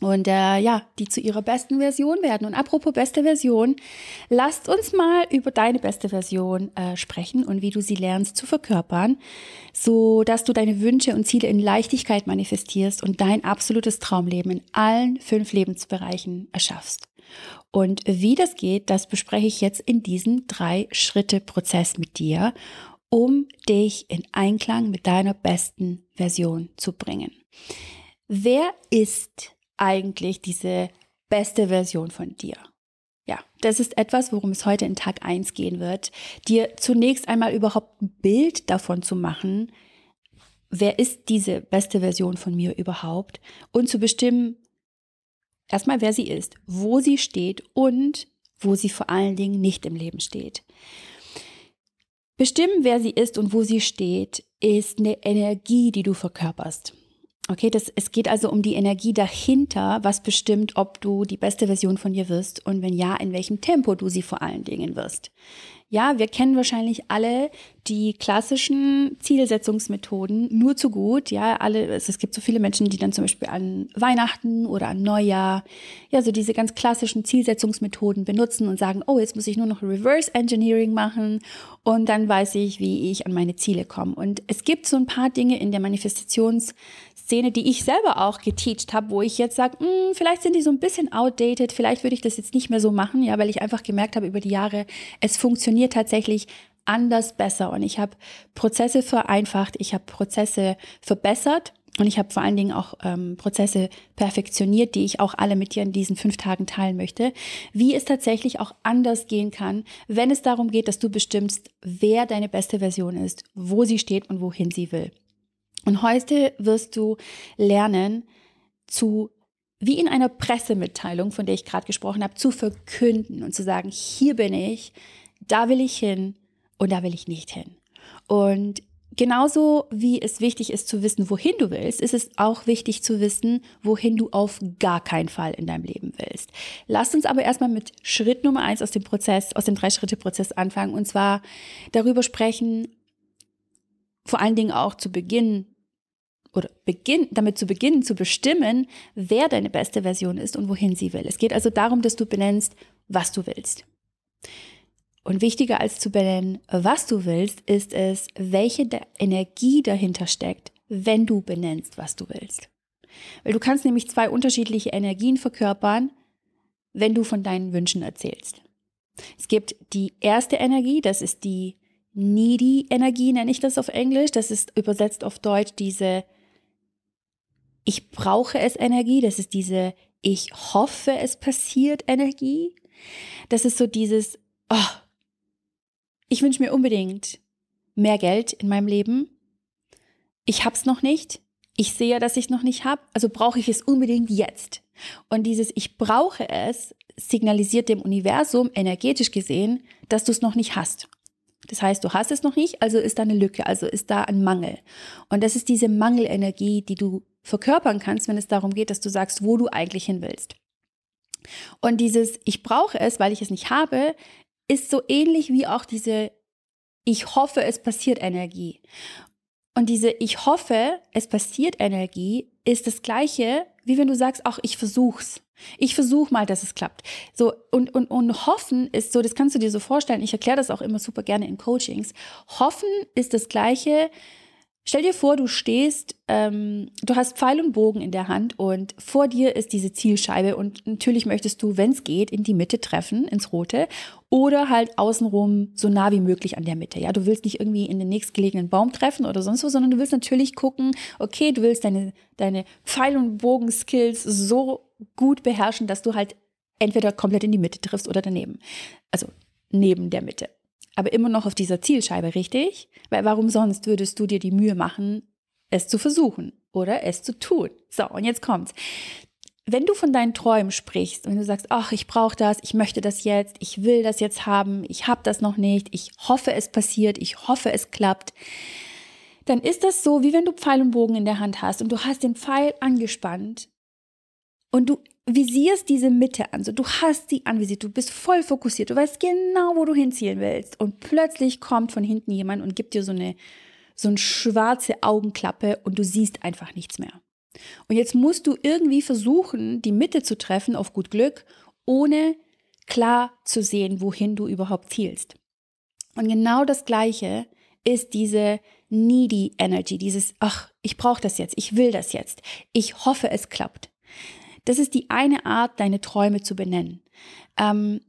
S1: und äh, ja, die zu ihrer besten Version werden. Und apropos beste Version, lasst uns mal über deine beste Version äh, sprechen und wie du sie lernst zu verkörpern, so dass du deine Wünsche und Ziele in Leichtigkeit manifestierst und dein absolutes Traumleben in allen fünf Lebensbereichen erschaffst. Und wie das geht, das bespreche ich jetzt in diesem Drei-Schritte-Prozess mit dir, um dich in Einklang mit deiner besten Version zu bringen. Wer ist eigentlich diese beste Version von dir? Ja, das ist etwas, worum es heute in Tag 1 gehen wird. Dir zunächst einmal überhaupt ein Bild davon zu machen, wer ist diese beste Version von mir überhaupt und zu bestimmen, erstmal wer sie ist, wo sie steht und wo sie vor allen Dingen nicht im Leben steht. Bestimmen, wer sie ist und wo sie steht, ist eine Energie, die du verkörperst. Okay, das, es geht also um die Energie dahinter, was bestimmt, ob du die beste Version von dir wirst und wenn ja, in welchem Tempo du sie vor allen Dingen wirst. Ja, wir kennen wahrscheinlich alle die klassischen Zielsetzungsmethoden nur zu gut. Ja, alle, es, gibt so viele Menschen, die dann zum Beispiel an Weihnachten oder an Neujahr, ja, so diese ganz klassischen Zielsetzungsmethoden benutzen und sagen, oh, jetzt muss ich nur noch Reverse Engineering machen und dann weiß ich, wie ich an meine Ziele komme. Und es gibt so ein paar Dinge in der Manifestationsszene, die ich selber auch geteacht habe, wo ich jetzt sage, hm, vielleicht sind die so ein bisschen outdated, vielleicht würde ich das jetzt nicht mehr so machen, ja, weil ich einfach gemerkt habe über die Jahre, es funktioniert tatsächlich anders besser. Und ich habe Prozesse vereinfacht, ich habe Prozesse verbessert und ich habe vor allen Dingen auch ähm, Prozesse perfektioniert, die ich auch alle mit dir in diesen fünf Tagen teilen möchte, wie es tatsächlich auch anders gehen kann, wenn es darum geht, dass du bestimmst, wer deine beste Version ist, wo sie steht und wohin sie will. Und heute wirst du lernen zu wie in einer Pressemitteilung, von der ich gerade gesprochen habe, zu verkünden und zu sagen, hier bin ich, da will ich hin und da will ich nicht hin. Und Genauso wie es wichtig ist zu wissen, wohin du willst, ist es auch wichtig zu wissen, wohin du auf gar keinen Fall in deinem Leben willst. Lass uns aber erstmal mit Schritt Nummer eins aus dem Prozess, aus dem Drei-Schritte-Prozess anfangen und zwar darüber sprechen, vor allen Dingen auch zu Beginn oder beginn, damit zu beginnen, zu bestimmen, wer deine beste Version ist und wohin sie will. Es geht also darum, dass du benennst, was du willst. Und wichtiger als zu benennen, was du willst, ist es, welche Energie dahinter steckt, wenn du benennst, was du willst. Weil du kannst nämlich zwei unterschiedliche Energien verkörpern, wenn du von deinen Wünschen erzählst. Es gibt die erste Energie, das ist die needy Energie, nenne ich das auf Englisch. Das ist übersetzt auf Deutsch diese ich brauche es Energie, das ist diese ich hoffe es passiert Energie. Das ist so dieses, oh, ich wünsche mir unbedingt mehr Geld in meinem Leben. Ich hab's noch nicht. Ich sehe ja, dass ich noch nicht habe, also brauche ich es unbedingt jetzt. Und dieses Ich brauche es signalisiert dem Universum energetisch gesehen, dass du es noch nicht hast. Das heißt, du hast es noch nicht, also ist da eine Lücke, also ist da ein Mangel. Und das ist diese Mangelenergie, die du verkörpern kannst, wenn es darum geht, dass du sagst, wo du eigentlich hin willst. Und dieses Ich brauche es, weil ich es nicht habe, ist so ähnlich wie auch diese Ich hoffe, es passiert Energie. Und diese Ich hoffe, es passiert Energie ist das gleiche, wie wenn du sagst, ach, ich versuch's. Ich versuche mal, dass es klappt. So, und, und, und hoffen ist so, das kannst du dir so vorstellen, ich erkläre das auch immer super gerne in Coachings. Hoffen ist das gleiche, Stell dir vor, du stehst, ähm, du hast Pfeil und Bogen in der Hand und vor dir ist diese Zielscheibe und natürlich möchtest du, wenn es geht, in die Mitte treffen, ins Rote oder halt außenrum so nah wie möglich an der Mitte. Ja, du willst nicht irgendwie in den nächstgelegenen Baum treffen oder sonst was, sondern du willst natürlich gucken, okay, du willst deine, deine Pfeil- und Bogen-Skills so gut beherrschen, dass du halt entweder komplett in die Mitte triffst oder daneben. Also neben der Mitte aber immer noch auf dieser Zielscheibe, richtig? Weil warum sonst würdest du dir die Mühe machen, es zu versuchen oder es zu tun? So, und jetzt kommt's. Wenn du von deinen Träumen sprichst, wenn du sagst, ach, ich brauche das, ich möchte das jetzt, ich will das jetzt haben, ich habe das noch nicht, ich hoffe, es passiert, ich hoffe, es klappt, dann ist das so, wie wenn du Pfeil und Bogen in der Hand hast und du hast den Pfeil angespannt und du visierst diese Mitte an, so du hast sie anvisiert, du bist voll fokussiert, du weißt genau, wo du hinzielen willst und plötzlich kommt von hinten jemand und gibt dir so eine so eine schwarze Augenklappe und du siehst einfach nichts mehr. Und jetzt musst du irgendwie versuchen, die Mitte zu treffen auf gut Glück, ohne klar zu sehen, wohin du überhaupt zielst. Und genau das gleiche ist diese needy Energy, dieses ach, ich brauche das jetzt, ich will das jetzt. Ich hoffe, es klappt. Das ist die eine Art, deine Träume zu benennen. Ähm,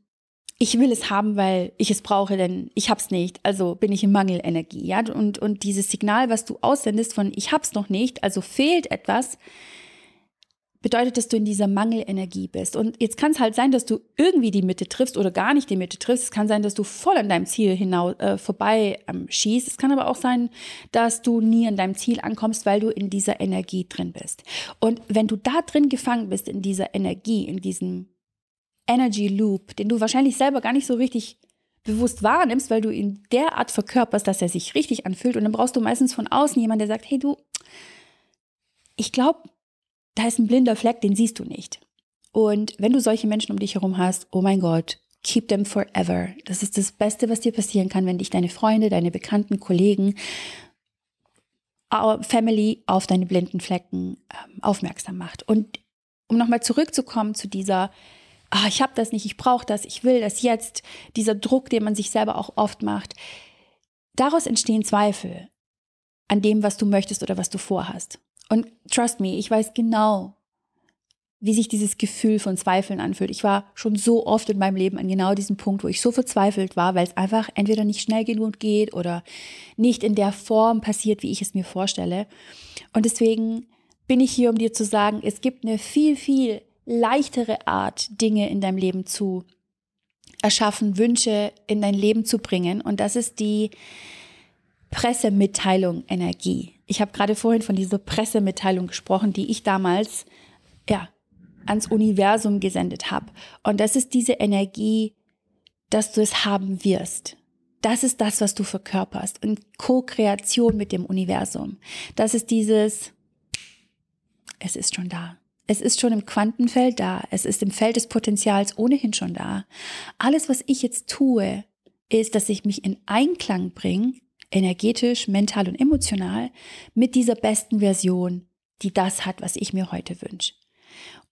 S1: ich will es haben, weil ich es brauche, denn ich hab's nicht, also bin ich in Mangelenergie, ja? Und, und dieses Signal, was du aussendest von ich hab's noch nicht, also fehlt etwas, bedeutet, dass du in dieser Mangelenergie bist. Und jetzt kann es halt sein, dass du irgendwie die Mitte triffst oder gar nicht die Mitte triffst. Es kann sein, dass du voll an deinem Ziel hinaus äh, vorbei ähm, schießt. Es kann aber auch sein, dass du nie an deinem Ziel ankommst, weil du in dieser Energie drin bist. Und wenn du da drin gefangen bist, in dieser Energie, in diesem Energy Loop, den du wahrscheinlich selber gar nicht so richtig bewusst wahrnimmst, weil du ihn derart verkörperst, dass er sich richtig anfühlt. Und dann brauchst du meistens von außen jemanden, der sagt, hey du, ich glaube, da ist ein blinder Fleck, den siehst du nicht. Und wenn du solche Menschen um dich herum hast, oh mein Gott, keep them forever. Das ist das Beste, was dir passieren kann, wenn dich deine Freunde, deine Bekannten, Kollegen, Family auf deine blinden Flecken ähm, aufmerksam macht. Und um nochmal zurückzukommen zu dieser, ah, ich habe das nicht, ich brauche das, ich will das jetzt, dieser Druck, den man sich selber auch oft macht, daraus entstehen Zweifel an dem, was du möchtest oder was du vorhast. Und trust me, ich weiß genau, wie sich dieses Gefühl von Zweifeln anfühlt. Ich war schon so oft in meinem Leben an genau diesem Punkt, wo ich so verzweifelt war, weil es einfach entweder nicht schnell genug geht oder nicht in der Form passiert, wie ich es mir vorstelle. Und deswegen bin ich hier, um dir zu sagen, es gibt eine viel, viel leichtere Art, Dinge in deinem Leben zu erschaffen, Wünsche in dein Leben zu bringen. Und das ist die Pressemitteilung Energie. Ich habe gerade vorhin von dieser Pressemitteilung gesprochen, die ich damals ja ans Universum gesendet habe. Und das ist diese Energie, dass du es haben wirst. Das ist das, was du verkörperst. Und Co-Kreation mit dem Universum. Das ist dieses, es ist schon da. Es ist schon im Quantenfeld da. Es ist im Feld des Potenzials ohnehin schon da. Alles, was ich jetzt tue, ist, dass ich mich in Einklang bringe energetisch, mental und emotional mit dieser besten Version, die das hat, was ich mir heute wünsche.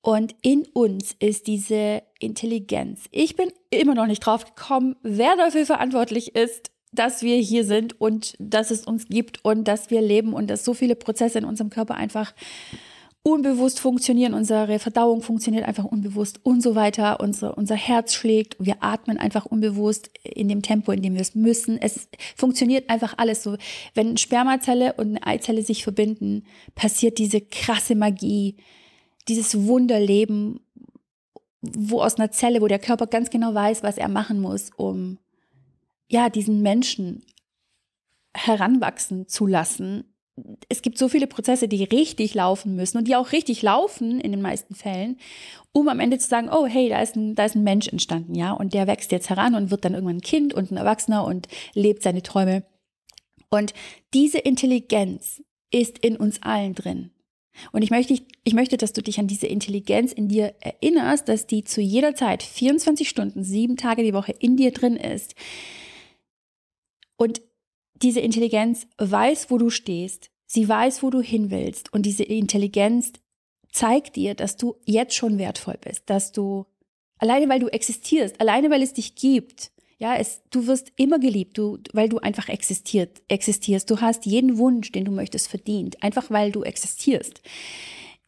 S1: Und in uns ist diese Intelligenz. Ich bin immer noch nicht drauf gekommen, wer dafür verantwortlich ist, dass wir hier sind und dass es uns gibt und dass wir leben und dass so viele Prozesse in unserem Körper einfach unbewusst funktionieren, unsere Verdauung funktioniert einfach unbewusst und so weiter, unser, unser Herz schlägt, wir atmen einfach unbewusst in dem Tempo, in dem wir es müssen. Es funktioniert einfach alles so. Wenn Spermazelle und eine Eizelle sich verbinden, passiert diese krasse Magie, dieses Wunderleben, wo aus einer Zelle, wo der Körper ganz genau weiß, was er machen muss, um ja, diesen Menschen heranwachsen zu lassen es gibt so viele Prozesse, die richtig laufen müssen und die auch richtig laufen in den meisten Fällen, um am Ende zu sagen, oh hey, da ist ein, da ist ein Mensch entstanden, ja, und der wächst jetzt heran und wird dann irgendwann ein Kind und ein Erwachsener und lebt seine Träume. Und diese Intelligenz ist in uns allen drin. Und ich möchte, ich möchte, dass du dich an diese Intelligenz in dir erinnerst, dass die zu jeder Zeit 24 Stunden, sieben Tage die Woche in dir drin ist. Und diese Intelligenz weiß, wo du stehst. Sie weiß, wo du hin willst. Und diese Intelligenz zeigt dir, dass du jetzt schon wertvoll bist, dass du alleine, weil du existierst, alleine, weil es dich gibt. Ja, es, du wirst immer geliebt, du, weil du einfach existiert, existierst. Du hast jeden Wunsch, den du möchtest, verdient, einfach weil du existierst.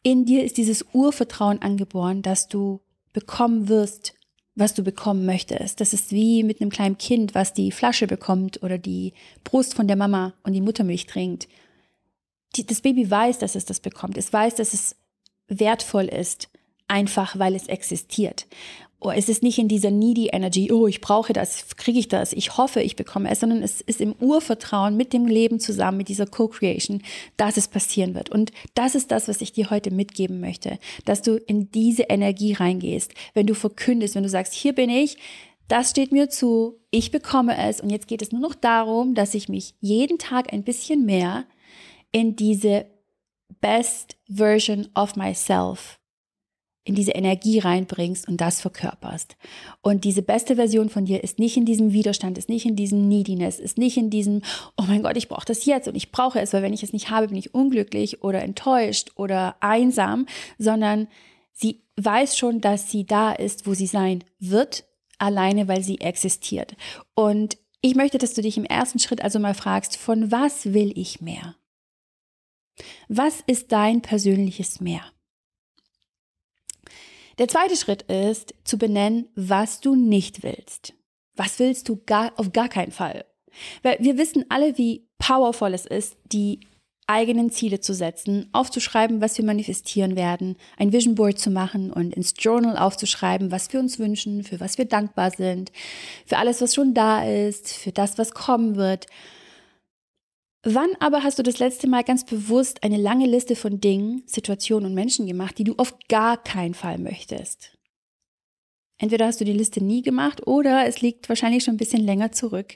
S1: In dir ist dieses Urvertrauen angeboren, dass du bekommen wirst, was du bekommen möchtest. Das ist wie mit einem kleinen Kind, was die Flasche bekommt oder die Brust von der Mama und die Muttermilch trinkt. Die, das Baby weiß, dass es das bekommt. Es weiß, dass es wertvoll ist, einfach weil es existiert. Oh, es ist nicht in dieser needy Energy, oh, ich brauche das, kriege ich das, ich hoffe, ich bekomme es, sondern es ist im Urvertrauen mit dem Leben zusammen, mit dieser Co-Creation, dass es passieren wird. Und das ist das, was ich dir heute mitgeben möchte, dass du in diese Energie reingehst, wenn du verkündest, wenn du sagst, hier bin ich, das steht mir zu, ich bekomme es und jetzt geht es nur noch darum, dass ich mich jeden Tag ein bisschen mehr in diese best version of myself in diese Energie reinbringst und das verkörperst. Und diese beste Version von dir ist nicht in diesem Widerstand, ist nicht in diesem Neediness, ist nicht in diesem, oh mein Gott, ich brauche das jetzt und ich brauche es, weil wenn ich es nicht habe, bin ich unglücklich oder enttäuscht oder einsam, sondern sie weiß schon, dass sie da ist, wo sie sein wird, alleine weil sie existiert. Und ich möchte, dass du dich im ersten Schritt also mal fragst, von was will ich mehr? Was ist dein persönliches Mehr? Der zweite Schritt ist zu benennen, was du nicht willst. Was willst du gar, auf gar keinen Fall? Weil wir wissen alle, wie powerful es ist, die eigenen Ziele zu setzen, aufzuschreiben, was wir manifestieren werden, ein Vision Board zu machen und ins Journal aufzuschreiben, was wir uns wünschen, für was wir dankbar sind, für alles, was schon da ist, für das, was kommen wird. Wann aber hast du das letzte Mal ganz bewusst eine lange Liste von Dingen, Situationen und Menschen gemacht, die du auf gar keinen Fall möchtest? Entweder hast du die Liste nie gemacht oder es liegt wahrscheinlich schon ein bisschen länger zurück.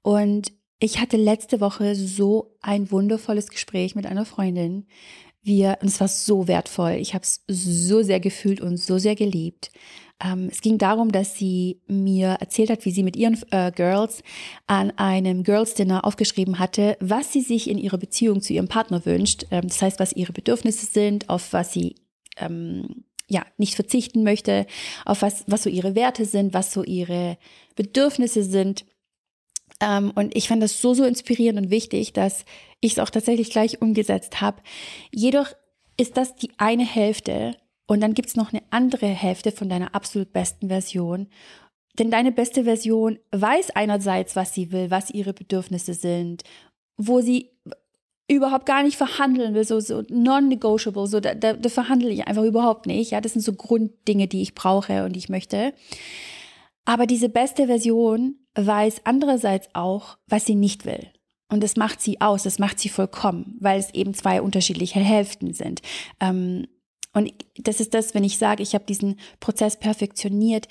S1: Und ich hatte letzte Woche so ein wundervolles Gespräch mit einer Freundin. Wir, und es war so wertvoll. Ich habe es so sehr gefühlt und so sehr geliebt. Ähm, es ging darum, dass sie mir erzählt hat, wie sie mit ihren äh, Girls an einem Girls Dinner aufgeschrieben hatte, was sie sich in ihrer Beziehung zu ihrem Partner wünscht. Ähm, das heißt, was ihre Bedürfnisse sind, auf was sie ähm, ja nicht verzichten möchte, auf was was so ihre Werte sind, was so ihre Bedürfnisse sind. Ähm, und ich fand das so so inspirierend und wichtig, dass ich es auch tatsächlich gleich umgesetzt habe. Jedoch ist das die eine Hälfte und dann gibt's noch eine andere Hälfte von deiner absolut besten Version. Denn deine beste Version weiß einerseits, was sie will, was ihre Bedürfnisse sind, wo sie überhaupt gar nicht verhandeln will, so, so non-negotiable, so da, da, da verhandle ich einfach überhaupt nicht. Ja, das sind so Grunddinge, die ich brauche und die ich möchte. Aber diese beste Version weiß andererseits auch, was sie nicht will. Und das macht sie aus, das macht sie vollkommen, weil es eben zwei unterschiedliche Hälften sind. Ähm, und das ist das, wenn ich sage, ich habe diesen Prozess perfektioniert.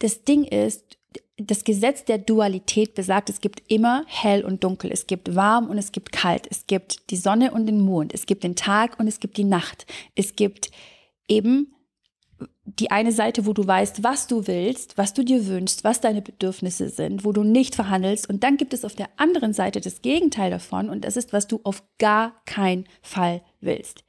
S1: Das Ding ist, das Gesetz der Dualität besagt, es gibt immer hell und dunkel, es gibt warm und es gibt kalt, es gibt die Sonne und den Mond, es gibt den Tag und es gibt die Nacht, es gibt eben die eine Seite, wo du weißt, was du willst, was du dir wünschst, was deine Bedürfnisse sind, wo du nicht verhandelst. Und dann gibt es auf der anderen Seite das Gegenteil davon und das ist, was du auf gar keinen Fall willst.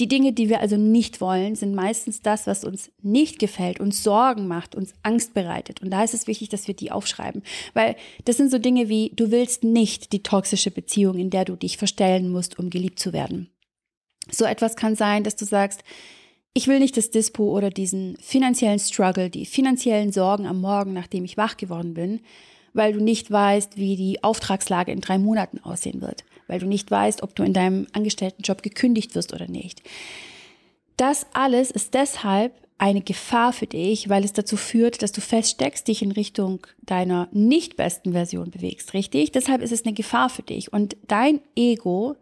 S1: Die Dinge, die wir also nicht wollen, sind meistens das, was uns nicht gefällt, uns Sorgen macht, uns Angst bereitet. Und da ist es wichtig, dass wir die aufschreiben, weil das sind so Dinge wie, du willst nicht die toxische Beziehung, in der du dich verstellen musst, um geliebt zu werden. So etwas kann sein, dass du sagst, ich will nicht das Dispo oder diesen finanziellen Struggle, die finanziellen Sorgen am Morgen, nachdem ich wach geworden bin, weil du nicht weißt, wie die Auftragslage in drei Monaten aussehen wird, weil du nicht weißt, ob du in deinem Angestelltenjob gekündigt wirst oder nicht. Das alles ist deshalb eine Gefahr für dich, weil es dazu führt, dass du feststeckst, dich in Richtung deiner nicht besten Version bewegst, richtig? Deshalb ist es eine Gefahr für dich. Und dein Ego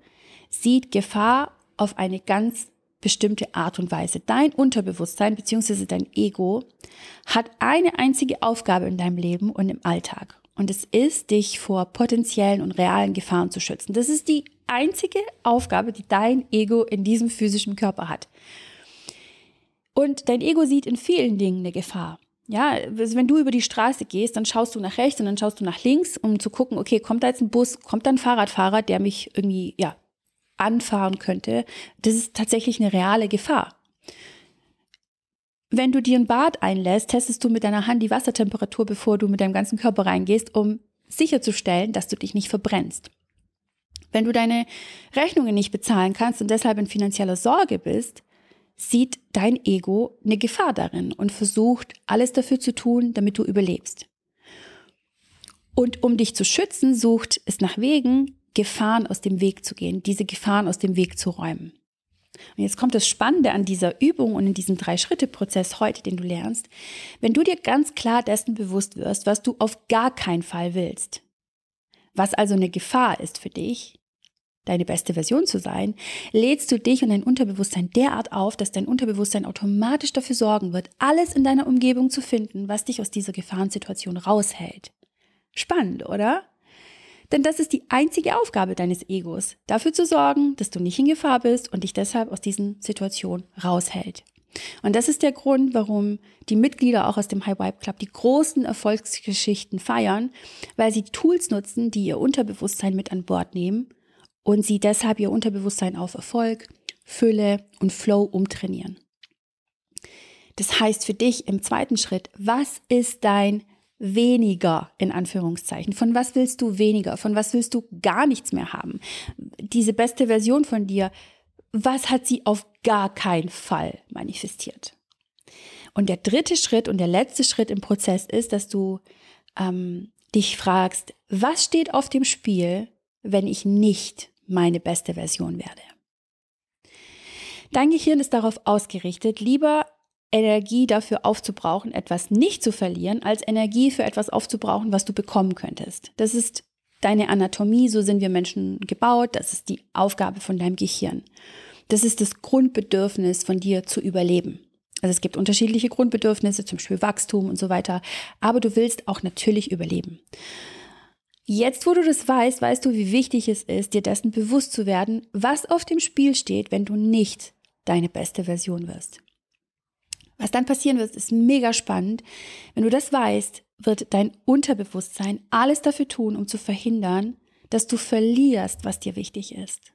S1: sieht Gefahr auf eine ganz bestimmte Art und Weise. Dein Unterbewusstsein bzw. dein Ego hat eine einzige Aufgabe in deinem Leben und im Alltag. Und es ist, dich vor potenziellen und realen Gefahren zu schützen. Das ist die einzige Aufgabe, die dein Ego in diesem physischen Körper hat. Und dein Ego sieht in vielen Dingen eine Gefahr. Ja, also wenn du über die Straße gehst, dann schaust du nach rechts und dann schaust du nach links, um zu gucken, okay, kommt da jetzt ein Bus, kommt da ein Fahrradfahrer, der mich irgendwie, ja, anfahren könnte. Das ist tatsächlich eine reale Gefahr. Wenn du dir ein Bad einlässt, testest du mit deiner Hand die Wassertemperatur, bevor du mit deinem ganzen Körper reingehst, um sicherzustellen, dass du dich nicht verbrennst. Wenn du deine Rechnungen nicht bezahlen kannst und deshalb in finanzieller Sorge bist, sieht dein Ego eine Gefahr darin und versucht alles dafür zu tun, damit du überlebst. Und um dich zu schützen, sucht es nach Wegen, Gefahren aus dem Weg zu gehen, diese Gefahren aus dem Weg zu räumen. Und jetzt kommt das Spannende an dieser Übung und in diesem Drei-Schritte-Prozess heute, den du lernst. Wenn du dir ganz klar dessen bewusst wirst, was du auf gar keinen Fall willst, was also eine Gefahr ist für dich, deine beste Version zu sein, lädst du dich und dein Unterbewusstsein derart auf, dass dein Unterbewusstsein automatisch dafür sorgen wird, alles in deiner Umgebung zu finden, was dich aus dieser Gefahrensituation raushält. Spannend, oder? Denn das ist die einzige Aufgabe deines Egos, dafür zu sorgen, dass du nicht in Gefahr bist und dich deshalb aus diesen Situationen raushält. Und das ist der Grund, warum die Mitglieder auch aus dem High Vibe Club die großen Erfolgsgeschichten feiern, weil sie Tools nutzen, die ihr Unterbewusstsein mit an Bord nehmen und sie deshalb ihr Unterbewusstsein auf Erfolg, Fülle und Flow umtrainieren. Das heißt für dich im zweiten Schritt, was ist dein weniger in Anführungszeichen? Von was willst du weniger? Von was willst du gar nichts mehr haben? Diese beste Version von dir, was hat sie auf gar keinen Fall manifestiert? Und der dritte Schritt und der letzte Schritt im Prozess ist, dass du ähm, dich fragst, was steht auf dem Spiel, wenn ich nicht meine beste Version werde? Dein Gehirn ist darauf ausgerichtet, lieber Energie dafür aufzubrauchen, etwas nicht zu verlieren, als Energie für etwas aufzubrauchen, was du bekommen könntest. Das ist deine Anatomie, so sind wir Menschen gebaut, das ist die Aufgabe von deinem Gehirn. Das ist das Grundbedürfnis von dir zu überleben. Also es gibt unterschiedliche Grundbedürfnisse, zum Beispiel Wachstum und so weiter, aber du willst auch natürlich überleben. Jetzt, wo du das weißt, weißt du, wie wichtig es ist, dir dessen bewusst zu werden, was auf dem Spiel steht, wenn du nicht deine beste Version wirst. Was dann passieren wird, ist mega spannend. Wenn du das weißt, wird dein Unterbewusstsein alles dafür tun, um zu verhindern, dass du verlierst, was dir wichtig ist.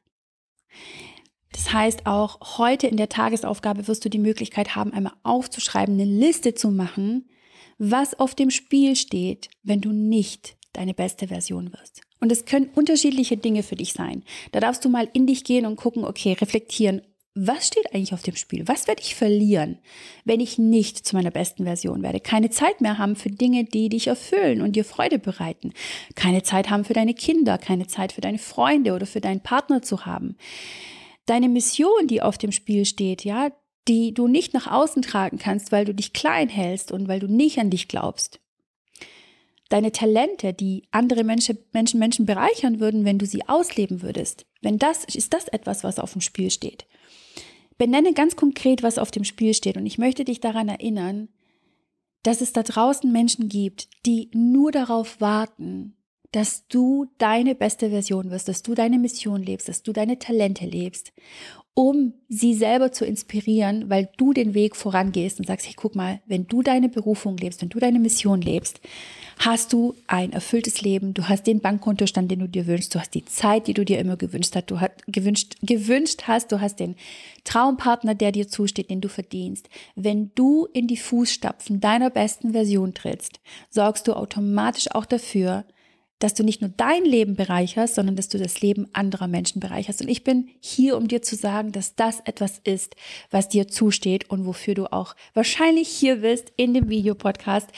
S1: Das heißt, auch heute in der Tagesaufgabe wirst du die Möglichkeit haben, einmal aufzuschreiben, eine Liste zu machen, was auf dem Spiel steht, wenn du nicht deine beste Version wirst. Und es können unterschiedliche Dinge für dich sein. Da darfst du mal in dich gehen und gucken, okay, reflektieren, was steht eigentlich auf dem Spiel? Was werde ich verlieren, wenn ich nicht zu meiner besten Version werde? Keine Zeit mehr haben für Dinge, die dich erfüllen und dir Freude bereiten. Keine Zeit haben für deine Kinder, keine Zeit für deine Freunde oder für deinen Partner zu haben. Deine Mission, die auf dem Spiel steht, ja, die du nicht nach außen tragen kannst, weil du dich klein hältst und weil du nicht an dich glaubst. Deine Talente, die andere Menschen, Menschen, Menschen bereichern würden, wenn du sie ausleben würdest. Wenn das, ist das etwas, was auf dem Spiel steht benenne ganz konkret, was auf dem Spiel steht. Und ich möchte dich daran erinnern, dass es da draußen Menschen gibt, die nur darauf warten, dass du deine beste Version wirst, dass du deine Mission lebst, dass du deine Talente lebst, um sie selber zu inspirieren, weil du den Weg vorangehst und sagst, hey, guck mal, wenn du deine Berufung lebst, wenn du deine Mission lebst, hast du ein erfülltes Leben, du hast den Bankkontostand, den du dir wünschst, du hast die Zeit, die du dir immer gewünscht hast, du hast gewünscht, gewünscht hast, du hast den Traumpartner, der dir zusteht, den du verdienst. Wenn du in die Fußstapfen deiner besten Version trittst, sorgst du automatisch auch dafür, dass du nicht nur dein Leben bereicherst, sondern dass du das Leben anderer Menschen bereicherst. Und ich bin hier, um dir zu sagen, dass das etwas ist, was dir zusteht und wofür du auch wahrscheinlich hier bist in dem Videopodcast.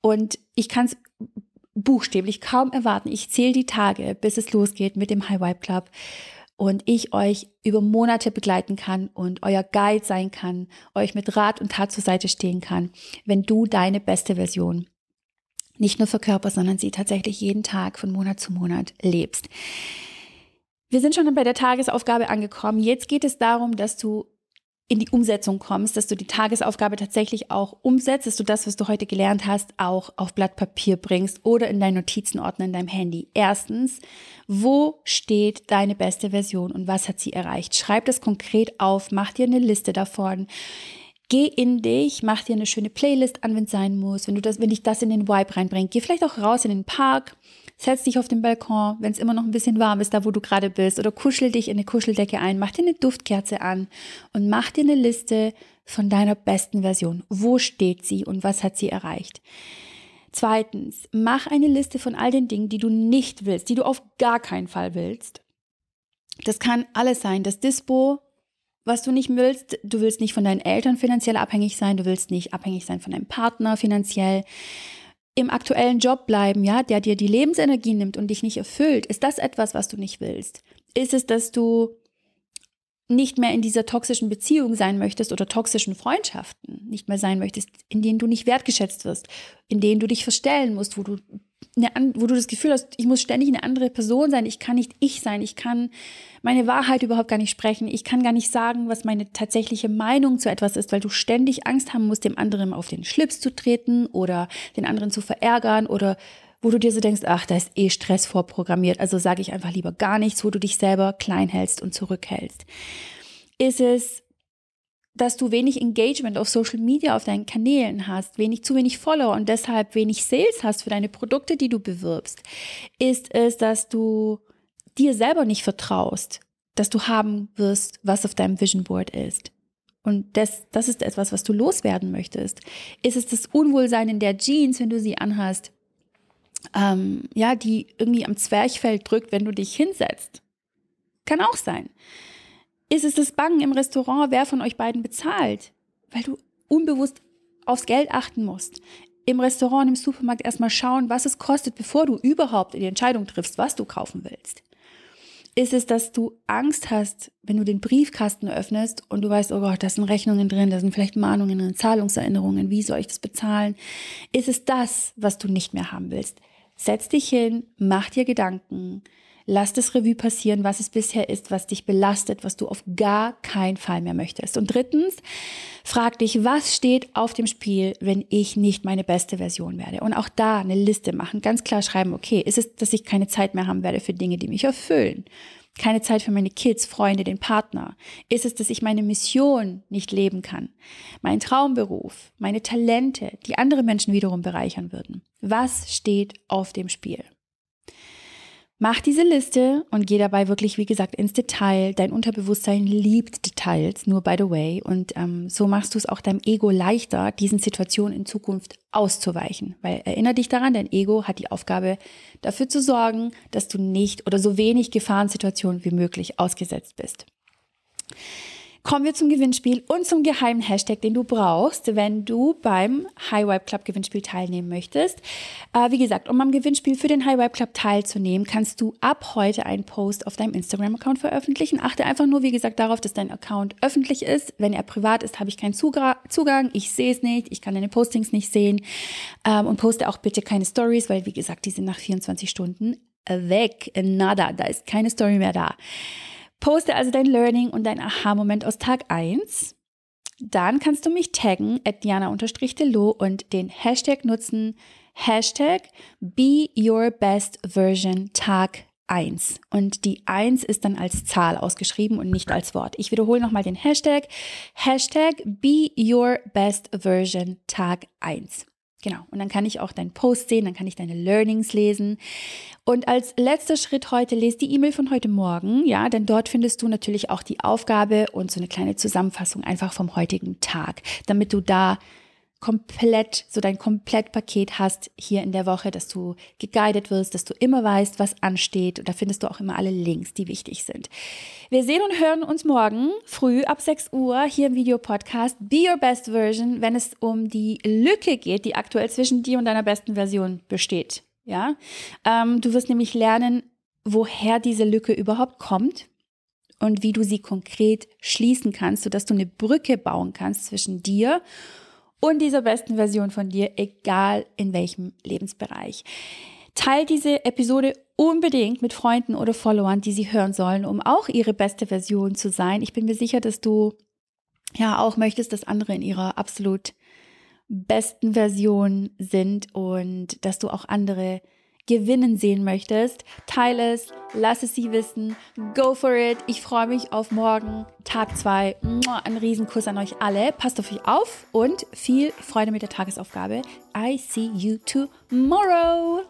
S1: Und ich kann es buchstäblich kaum erwarten. Ich zähle die Tage, bis es losgeht mit dem High Vibe Club und ich euch über Monate begleiten kann und euer Guide sein kann, euch mit Rat und Tat zur Seite stehen kann, wenn du deine beste Version nicht nur verkörperst, sondern sie tatsächlich jeden Tag von Monat zu Monat lebst. Wir sind schon bei der Tagesaufgabe angekommen. Jetzt geht es darum, dass du in die Umsetzung kommst, dass du die Tagesaufgabe tatsächlich auch umsetzt, dass du das, was du heute gelernt hast, auch auf Blatt Papier bringst oder in deinen Notizenordner in deinem Handy. Erstens, wo steht deine beste Version und was hat sie erreicht? Schreib das konkret auf, mach dir eine Liste davon. Geh in dich, mach dir eine schöne Playlist an, wenn es sein muss. Wenn du das, wenn dich das in den Vibe reinbringt, geh vielleicht auch raus in den Park, setz dich auf den Balkon, wenn es immer noch ein bisschen warm ist, da wo du gerade bist, oder kuschel dich in eine Kuscheldecke ein, mach dir eine Duftkerze an und mach dir eine Liste von deiner besten Version. Wo steht sie und was hat sie erreicht? Zweitens, mach eine Liste von all den Dingen, die du nicht willst, die du auf gar keinen Fall willst. Das kann alles sein. Das Dispo, was du nicht willst. Du willst nicht von deinen Eltern finanziell abhängig sein, du willst nicht abhängig sein von deinem Partner finanziell. Im aktuellen Job bleiben, ja, der dir die Lebensenergie nimmt und dich nicht erfüllt. Ist das etwas, was du nicht willst? Ist es, dass du nicht mehr in dieser toxischen Beziehung sein möchtest oder toxischen Freundschaften nicht mehr sein möchtest, in denen du nicht wertgeschätzt wirst, in denen du dich verstellen musst, wo du eine, wo du das Gefühl hast, ich muss ständig eine andere Person sein, ich kann nicht ich sein, ich kann meine Wahrheit überhaupt gar nicht sprechen, ich kann gar nicht sagen, was meine tatsächliche Meinung zu etwas ist, weil du ständig Angst haben musst, dem anderen auf den Schlips zu treten oder den anderen zu verärgern oder wo du dir so denkst, ach, da ist eh Stress vorprogrammiert, also sage ich einfach lieber gar nichts, wo du dich selber klein hältst und zurückhältst. Ist es dass du wenig Engagement auf Social Media, auf deinen Kanälen hast, wenig, zu wenig Follower und deshalb wenig Sales hast für deine Produkte, die du bewirbst? Ist es, dass du dir selber nicht vertraust, dass du haben wirst, was auf deinem Vision Board ist? Und das, das ist etwas, was du loswerden möchtest. Ist es das Unwohlsein in der Jeans, wenn du sie anhast, ähm, ja, die irgendwie am Zwerchfell drückt, wenn du dich hinsetzt? Kann auch sein. Ist es das Bangen im Restaurant, wer von euch beiden bezahlt? Weil du unbewusst aufs Geld achten musst. Im Restaurant, im Supermarkt erstmal schauen, was es kostet, bevor du überhaupt die Entscheidung triffst, was du kaufen willst. Ist es, dass du Angst hast, wenn du den Briefkasten öffnest und du weißt, oh Gott, da sind Rechnungen drin, da sind vielleicht Mahnungen drin, Zahlungserinnerungen, wie soll ich das bezahlen? Ist es das, was du nicht mehr haben willst? Setz dich hin, mach dir Gedanken, Lass das Revue passieren, was es bisher ist, was dich belastet, was du auf gar keinen Fall mehr möchtest. Und drittens, frag dich, was steht auf dem Spiel, wenn ich nicht meine beste Version werde? Und auch da eine Liste machen, ganz klar schreiben, okay, ist es, dass ich keine Zeit mehr haben werde für Dinge, die mich erfüllen? Keine Zeit für meine Kids, Freunde, den Partner? Ist es, dass ich meine Mission nicht leben kann? Mein Traumberuf, meine Talente, die andere Menschen wiederum bereichern würden? Was steht auf dem Spiel? Mach diese Liste und geh dabei wirklich, wie gesagt, ins Detail. Dein Unterbewusstsein liebt Details, nur by the way. Und ähm, so machst du es auch deinem Ego leichter, diesen Situationen in Zukunft auszuweichen. Weil erinnere dich daran, dein Ego hat die Aufgabe, dafür zu sorgen, dass du nicht oder so wenig Gefahrensituationen wie möglich ausgesetzt bist. Kommen wir zum Gewinnspiel und zum geheimen Hashtag, den du brauchst, wenn du beim High Vibe Club Gewinnspiel teilnehmen möchtest. Äh, wie gesagt, um am Gewinnspiel für den High Club teilzunehmen, kannst du ab heute einen Post auf deinem Instagram-Account veröffentlichen. Achte einfach nur, wie gesagt, darauf, dass dein Account öffentlich ist. Wenn er privat ist, habe ich keinen Zugang. Ich sehe es nicht. Ich kann deine Postings nicht sehen. Ähm, und poste auch bitte keine Stories, weil, wie gesagt, die sind nach 24 Stunden weg. Nada. Da ist keine Story mehr da. Poste also dein Learning und dein Aha-Moment aus Tag 1. Dann kannst du mich taggen at diana-delo und den Hashtag nutzen, Hashtag Be Your Best Version Tag 1. Und die 1 ist dann als Zahl ausgeschrieben und nicht als Wort. Ich wiederhole nochmal den Hashtag, Hashtag Be Your Best Version Tag 1. Genau. Und dann kann ich auch deinen Post sehen, dann kann ich deine Learnings lesen. Und als letzter Schritt heute lese die E-Mail von heute Morgen, ja, denn dort findest du natürlich auch die Aufgabe und so eine kleine Zusammenfassung einfach vom heutigen Tag, damit du da komplett, so dein Komplettpaket hast hier in der Woche, dass du geguided wirst, dass du immer weißt, was ansteht. Und da findest du auch immer alle Links, die wichtig sind. Wir sehen und hören uns morgen früh ab 6 Uhr hier im Videopodcast Be Your Best Version, wenn es um die Lücke geht, die aktuell zwischen dir und deiner besten Version besteht. Ja, ähm, du wirst nämlich lernen, woher diese Lücke überhaupt kommt und wie du sie konkret schließen kannst, sodass du eine Brücke bauen kannst zwischen dir und dieser besten Version von dir, egal in welchem Lebensbereich. Teil diese Episode unbedingt mit Freunden oder Followern, die sie hören sollen, um auch ihre beste Version zu sein. Ich bin mir sicher, dass du ja auch möchtest, dass andere in ihrer absolut besten Version sind und dass du auch andere gewinnen sehen möchtest, teile es, lass es sie wissen, go for it. Ich freue mich auf morgen, Tag 2. Ein Riesenkuss an euch alle. Passt auf euch auf und viel Freude mit der Tagesaufgabe. I see you tomorrow.